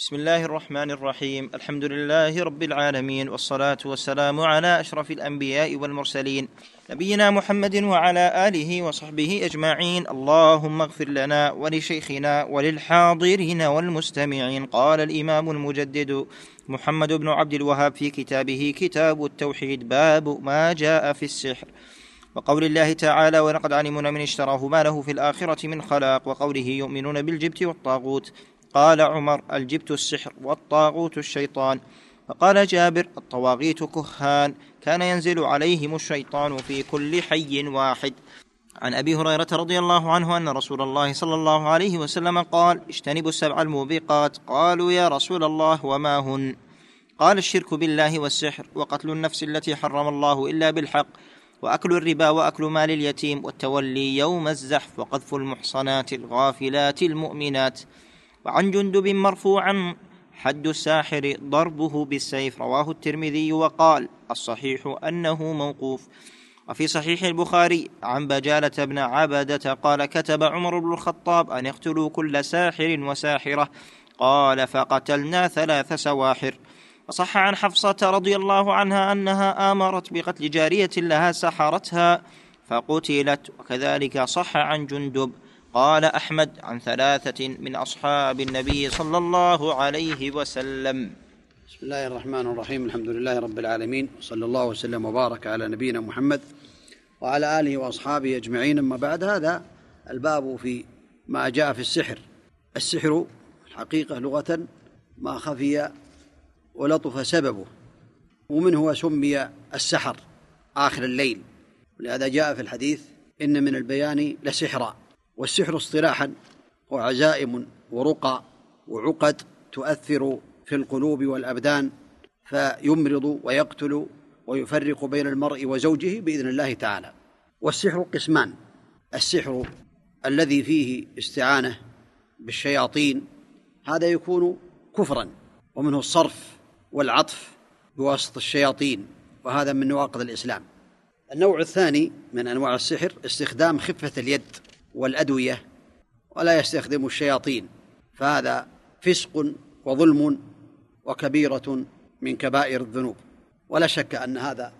بسم الله الرحمن الرحيم. الحمد لله رب العالمين والصلاة والسلام على أشرف الأنبياء والمرسلين. نبينا محمد وعلى آله وصحبه أجمعين. اللهم اغفر لنا ولشيخنا وللحاضرين والمستمعين. قال الإمام المجدد محمد بن عبد الوهاب في كتابه كتاب التوحيد باب ما جاء في السحر. وقول الله تعالى ولقد علمنا من اشتراه ما له في الآخرة من خلاق وقوله يؤمنون بالجبت والطاغوت قال عمر الجبت السحر والطاغوت الشيطان؟ فقال جابر الطواغيت كهان كان ينزل عليهم الشيطان في كل حي واحد. عن أبي هريرة رضي الله عنه أن رسول الله صلى الله عليه وسلم قال اجتنبوا السبع الموبقات. قالوا يا رسول الله وما هن؟ قال الشرك بالله والسحر وقتل النفس التي حرم الله إلا بالحق وأكل الربا وأكل مال اليتيم والتولي يوم الزحف وقذف المحصنات الغافلات المؤمنات. وعن جندب مرفوعا حد الساحر ضربه بالسيف رواه الترمذي وقال الصحيح أنه موقوف. وفي صحيح البخاري عن بجالة بن عبدة قال كتب عمر بن الخطاب أن يقتلوا كل ساحر وساحرة قال فقتلنا ثلاث سواحر. وصح عن حفصة رضي الله عنها أنها آمرت بقتل جارية لها سحرتها فقتلت. وكذلك صح عن جندب. قال أحمد عن ثلاثة من أصحاب النبي صلى الله عليه وسلم. بسم الله الرحمن الرحيم. الحمد لله رب العالمين. وصلى الله وسلم وبارك على نبينا محمد وعلى آله وأصحابه أجمعين. أما بعد هذا الباب في ما جاء في السحر. السحر الحقيقة لغة ما خفي ولطف سببه ومنه سمي السحر آخر الليل. ولهذا جاء في الحديث إن من البيان لسحرا. والسحر اصطلاحا هو عزائم ورقى وعقد تؤثر في القلوب والأبدان فيمرض ويقتل ويفرق بين المرء وزوجه بإذن الله تعالى. والسحر قسمان. السحر الذي فيه استعانة بالشياطين هذا يكون كفرا ومنه الصرف والعطف بواسطة الشياطين وهذا من نواقض الإسلام. النوع الثاني من أنواع السحر استخدام خفة اليد. والأدوية ولا يستخدم الشياطين. فهذا فسق وظلم وكبيرة من كبائر الذنوب. ولا شك أن هذا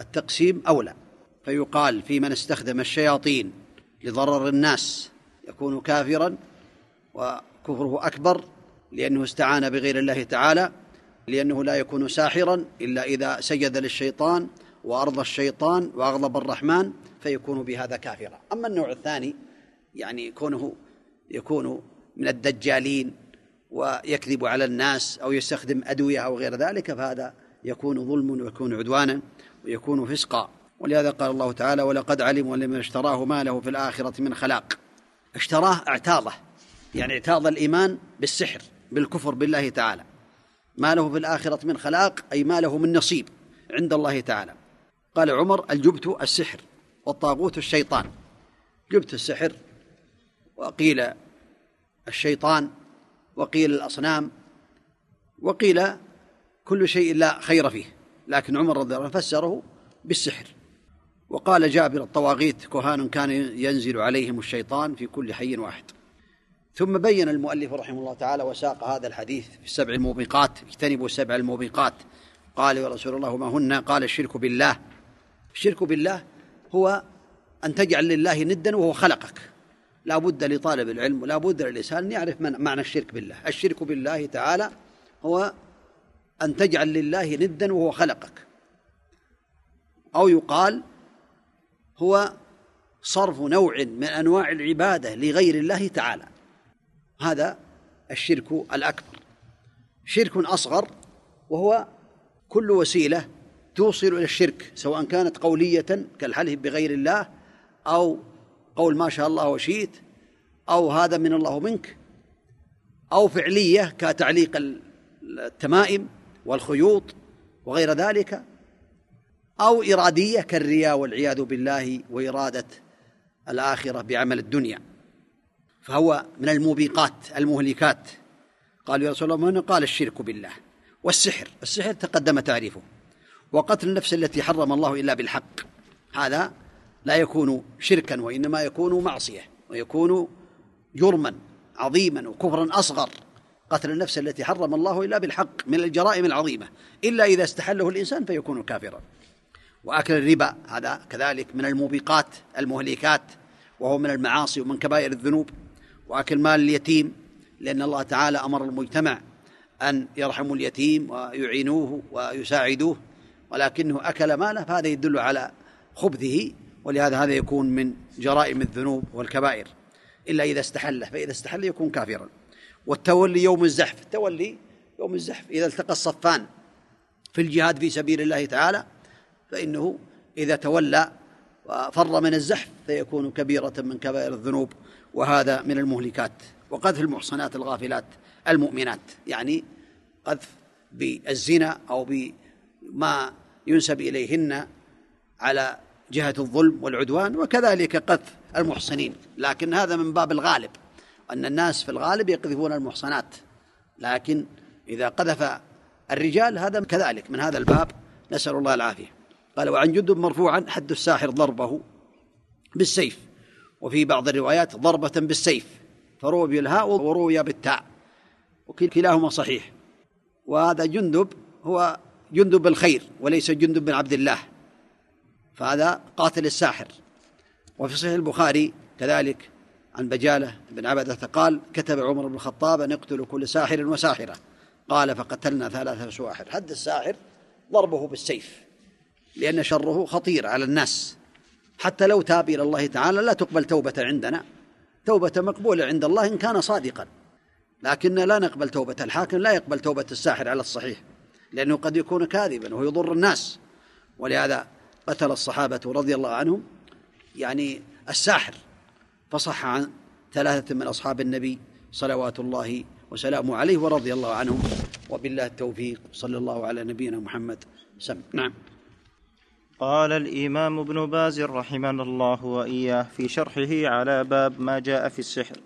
التقسيم أولى. فيقال في من استخدم الشياطين لضرر الناس يكون كافرا وكفره أكبر لأنه استعان بغير الله تعالى لأنه لا يكون ساحرا إلا إذا سجد للشيطان وأرضى الشيطان وأغضب الرحمن فيكون بهذا كافرا. أما النوع الثاني يعني كونه يكون من الدجالين ويكذب على الناس أو يستخدم أدوية أو غير ذلك فهذا يكون ظلم ويكون عدوانا ويكون فسقا. ولهذا قال الله تعالى ولقد علموا لمن اشتراه ما له في الآخرة من خلاق. اشتراه اعتاضه يعني اعتاض الإيمان بالسحر بالكفر بالله تعالى. ما له في الآخرة من خلاق أي ما له من نصيب عند الله تعالى. قال عمر الجبت السحر والطاغوت الشيطان. جبت السحر وقيل الشيطان وقيل الأصنام وقيل كل شيء لا خير فيه لكن عمر رضي الله عنه فسره بالسحر. وقال جابر الطواغيت كهان كان ينزل عليهم الشيطان في كل حي واحد. ثم بين المؤلف رحمه الله تعالى وساق هذا الحديث في السبع الموبقات اجتنبوا السبع الموبقات. قال يا رسول الله ما هن؟ قال الشرك بالله. الشرك بالله هو أن تجعل لله ندا وهو خلقك. لا بد لطالب العلم ولا بد للإنسان أن يعرف معنى الشرك بالله. الشرك بالله تعالى هو أن تجعل لله ندا وهو خلقك. أو يقال هو صرف نوع من أنواع العبادة لغير الله تعالى. هذا الشرك الأكبر. شرك أصغر وهو كل وسيلة توصل إلى الشرك سواء كانت قولية كالحلف بغير الله أو قول ما شاء الله وشئت أو هذا من الله منك. أو فعلية كتعليق التمائم والخيوط وغير ذلك. أو إرادية كالرياء والعياذ بالله وإرادة الآخرة بعمل الدنيا. فهو من الموبقات المهلكات. قال يا رسول الله من قال الشرك بالله؟ والسحر. السحر تقدم تعريفه. وقتل النفس التي حرم الله إلا بالحق. هذا لا يكون شركا وإنما يكون معصية ويكون جرما عظيما وكفرا أصغر قتل النفس التي حرم الله إلا بالحق من الجرائم العظيمة إلا إذا استحله الإنسان فيكون كافرا. وأكل الربا هذا كذلك من الموبقات المهلكات وهو من المعاصي ومن كبائر الذنوب. وأكل مال اليتيم لأن الله تعالى أمر المجتمع أن يرحموا اليتيم ويعينوه ويساعدوه ولكنه أكل ماله فهذا يدل على خبثه ولهذا هذا يكون من جرائم الذنوب والكبائر. إلا إذا استحله فإذا استحل يكون كافرا. والتولي يوم الزحف التولي يوم الزحف إذا التقى الصفان في الجهاد في سبيل الله تعالى فإنه إذا تولى وفر من الزحف فيكون كبيرة من كبائر الذنوب وهذا من المهلكات وقذف المحصنات الغافلات المؤمنات. يعني قذف بالزنا أو بما ينسب إليهن على جهة الظلم والعدوان وكذلك قذف المحصنين. لكن هذا من باب الغالب أن الناس في الغالب يقذفون المحصنات. لكن إذا قذف الرجال هذا كذلك. من هذا الباب نسأل الله العافية. قال وعن جندب مرفوعا حد الساحر ضربه بالسيف. وفي بعض الروايات ضربة بالسيف فروي بالهاء وروي بالتاء وكلاهما صحيح. وهذا جندب هو جندب الخير وليس جندب بن عبد الله. فهذا قاتل الساحر. وفي صحيح البخاري كذلك عن بجالة بن عبدة قال كتب عمر بن الخطاب أن يقتل كل ساحر وساحرة. قال فقتلنا ثلاثة سواحر. حد الساحر ضربه بالسيف لأن شره خطير على الناس. حتى لو تاب إلى الله تعالى لا تقبل توبة عندنا. توبة مقبولة عند الله إن كان صادقا. لكن لا نقبل توبة الحاكم لا يقبل توبة الساحر على الصحيح لأنه قد يكون كاذبا ويضر الناس. ولهذا قتل الصحابة رضي الله عنهم يعني الساحر. فصح عن ثلاثة من أصحاب النبي صلوات الله وسلامه عليه ورضي الله عنهم. وبالله التوفيق. صلى الله على نبينا محمد. سم. نعم. قال الإمام ابن باز رحمنا الله وإياه في شرحه على باب ما جاء في السحر.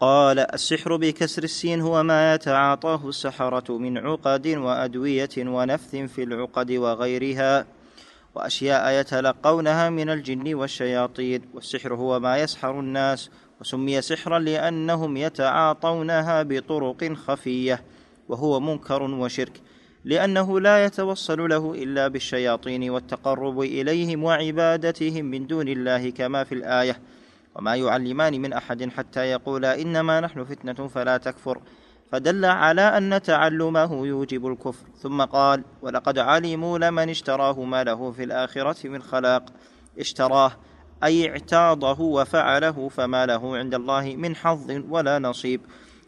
قال السحر بكسر السين هو ما يتعاطاه السحرة من عقد وأدوية ونفث في العقد وغيرها. وأشياء يتلقونها من الجن والشياطين والسحر هو ما يسحر الناس وسمي سحرا لأنهم يتعاطونها بطرق خفية وهو منكر وشرك لأنه لا يتوصل له إلا بالشياطين والتقرب إليهم وعبادتهم من دون الله كما في الآية. وما يعلمان من أحد حتى يقولا إنما نحن فتنة فلا تكفر. فدل على أن تعلمه يوجب الكفر. ثم قال ولقد علموا لمن اشتراه ما له في الآخرة من خلاق. اشتراه أي اعتاضه وفعله فما له عند الله من حظ ولا نصيب.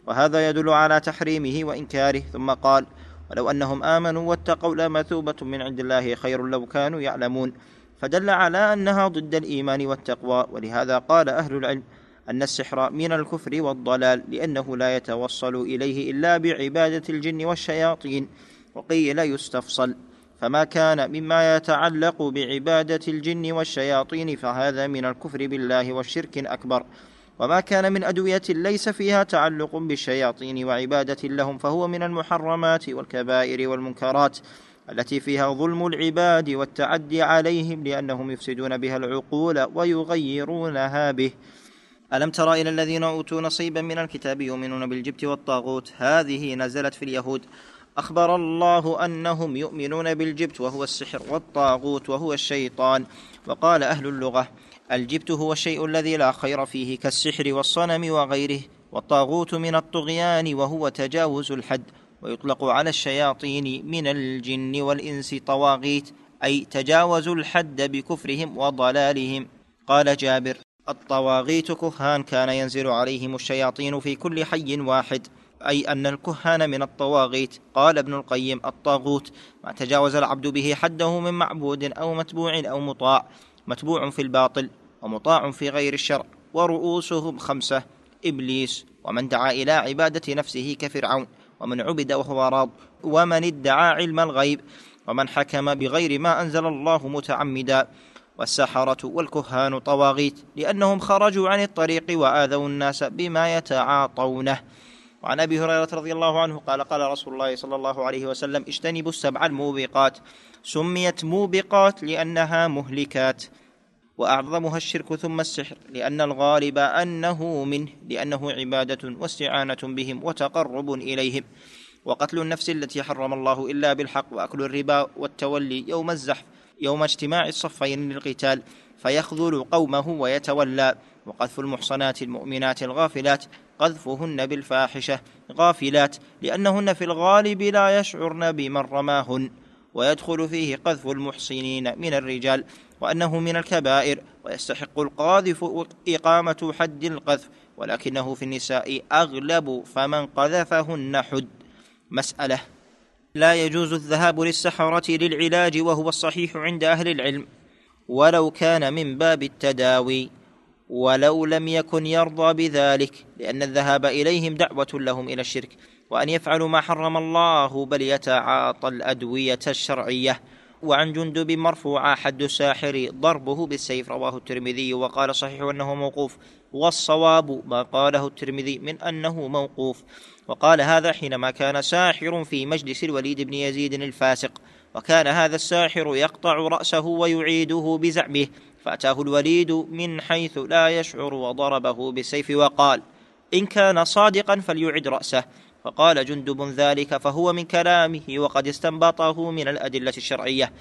وهذا يدل على تحريمه وإنكاره. ثم قال ولو أنهم آمنوا واتقوا لمثوبة من عند الله خير لو كانوا يعلمون. فدل على أنها ضد الإيمان والتقوى. ولهذا قال أهل العلم أن السحر من الكفر والضلال لأنه لا يتوصل إليه إلا بعبادة الجن والشياطين وقيل يستفصل. فما كان مما يتعلق بعبادة الجن والشياطين فهذا من الكفر بالله والشرك الأكبر. وما كان من أدوية ليس فيها تعلق بالشياطين وعبادة لهم فهو من المحرمات والكبائر والمنكرات التي فيها ظلم العباد والتعدي عليهم لأنهم يفسدون بها العقول ويغيرونها به. ألم تر إلى الذين أوتوا نصيبا من الكتاب يؤمنون بالجبت والطاغوت؟ هذه نزلت في اليهود. أخبر الله أنهم يؤمنون بالجبت وهو السحر والطاغوت وهو الشيطان. وقال أهل اللغة الجبت هو الشيء الذي لا خير فيه كالسحر والصنم وغيره والطاغوت من الطغيان وهو تجاوز الحد ويطلق على الشياطين من الجن والإنس طواغيت أي تجاوزوا الحد بكفرهم وضلالهم. قال جابر الطواغيت كهان كان ينزل عليهم الشياطين في كل حي واحد أي أن الكهان من الطواغيت. قال ابن القيم الطاغوت ما تجاوز العبد به حده من معبود أو متبوع أو مطاع متبوع في الباطل ومطاع في غير الشرع ورؤوسهم خمسة إبليس ومن دعا إلى عبادة نفسه كفرعون ومن عبد وهو راض ومن ادعى علم الغيب ومن حكم بغير ما أنزل الله متعمدا. والسحرة والكهان طواغيت لأنهم خرجوا عن الطريق وآذوا الناس بما يتعاطونه. وعن أبي هريرة رضي الله عنه قال قال رسول الله صلى الله عليه وسلم اجتنبوا السبع الموبقات. سميت موبقات لأنها مهلكات وأعظمها الشرك ثم السحر لأن الغالب أنه منه لأنه عبادة واستعانة بهم وتقرب إليهم. وقتل النفس التي حرم الله إلا بالحق وأكل الربا والتولي يوم الزحف يوم اجتماع الصفين للقتال فيخذل قومه ويتولى. وقذف المحصنات المؤمنات الغافلات قذفهن بالفاحشة غافلات لأنهن في الغالب لا يشعرن بمن رماهن. ويدخل فيه قذف المحصنين من الرجال وأنه من الكبائر. ويستحق القاذف إقامة حد القذف ولكنه في النساء أغلب فمن قذفهن حد. مسألة لا يجوز الذهاب للسحرة للعلاج وهو الصحيح عند أهل العلم ولو كان من باب التداوي ولو لم يكن يرضى بذلك لأن الذهاب إليهم دعوة لهم إلى الشرك وأن يفعلوا ما حرم الله بل يتعاطى الأدوية الشرعية. وعن جندب مرفوعا حد الساحر ضربه بالسيف رواه الترمذي وقال صحيح أنه موقوف. والصواب ما قاله الترمذي من أنه موقوف. وقال هذا حينما كان ساحر في مجلس الوليد بن يزيد الفاسق وكان هذا الساحر يقطع رأسه ويعيده بزعمه فأتاه الوليد من حيث لا يشعر وضربه بالسيف وقال إن كان صادقا فليعد رأسه. فقال جندب ذلك فهو من كلامه وقد استنبطه من الأدلة الشرعية.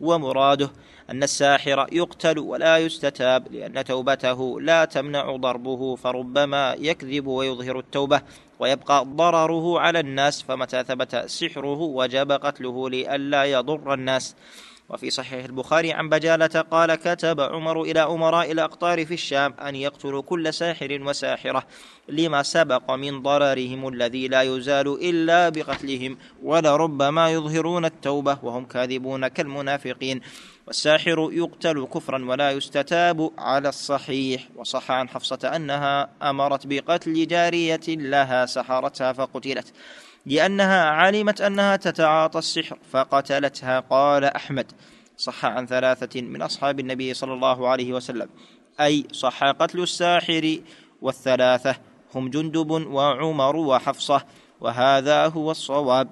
ومراده أن الساحر يقتل ولا يستتاب لأن توبته لا تمنع ضربه فربما يكذب ويظهر التوبة ويبقى ضرره على الناس فمتى ثبت سحره وجب قتله لئلا يضر الناس. وفي صحيح البخاري عن بجالة قال كتب عمر إلى أمراء الأقطار في الشام أن يقتلوا كل ساحر وساحرة لما سبق من ضررهم الذي لا يزال إلا بقتلهم ولربما يظهرون التوبة وهم كاذبون كالمنافقين والساحر يقتل كفرا ولا يستتاب على الصحيح وصح عن حفصة أنها أمرت بقتل جارية لها سحرتها فقتلت لأنها علمت أنها تتعاطى السحر فقتلتها قال أحمد. صح عن ثلاثة من أصحاب النبي صلى الله عليه وسلم. أي صح قتل الساحر والثلاثة هم جندب وعمر وحفصة وهذا هو الصواب.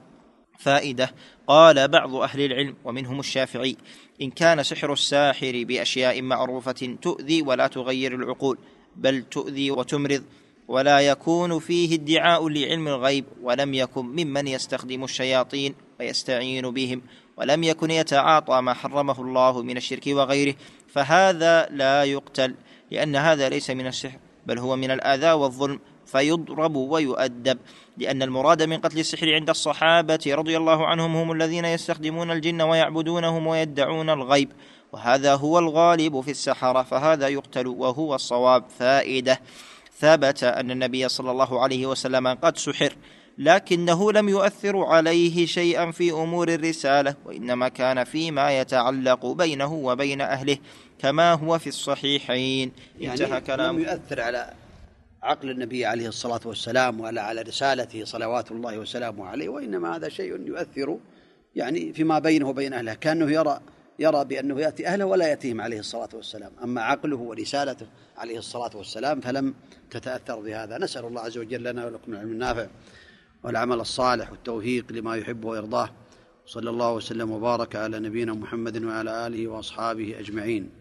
فائدة قال بعض أهل العلم ومنهم الشافعي إن كان سحر الساحر بأشياء معروفة تؤذي ولا تغير العقول بل تؤذي وتمرض. ولا يكون فيه ادعاء لعلم الغيب ولم يكن ممن يستخدم الشياطين ويستعين بهم ولم يكن يتعاطى ما حرمه الله من الشرك وغيره. فهذا لا يقتل لأن هذا ليس من السحر بل هو من الآذى والظلم. فيضرب ويؤدب لأن المراد من قتل السحر عند الصحابة رضي الله عنهم هم الذين يستخدمون الجن ويعبدونهم ويدعون الغيب. وهذا هو الغالب في السحرة فهذا يقتل وهو الصواب. فائدة. ثبت أن النبي صلى الله عليه وسلم قد سحر لكنه لم يؤثر عليه شيئا في أمور الرسالة وإنما كان فيما يتعلق بينه وبين أهله كما هو في الصحيحين. يعني انتهى كلام لم يؤثر على عقل النبي عليه الصلاة والسلام ولا على رسالته صلوات الله وسلامه عليه وإنما هذا شيء يؤثر يعني فيما بينه وبين أهله كأنه يرى يرى بأنه يأتي أهله ولا يأتيهم عليه الصلاة والسلام. أما عقله ورسالته عليه الصلاة والسلام فلم تتأثر بهذا. نسأل الله عز وجل لنا ولكم العلم النافع والعمل الصالح والتوفيق لما يحب ويرضاه. صلى الله وسلم وبارك على نبينا محمد وعلى آله وأصحابه أجمعين.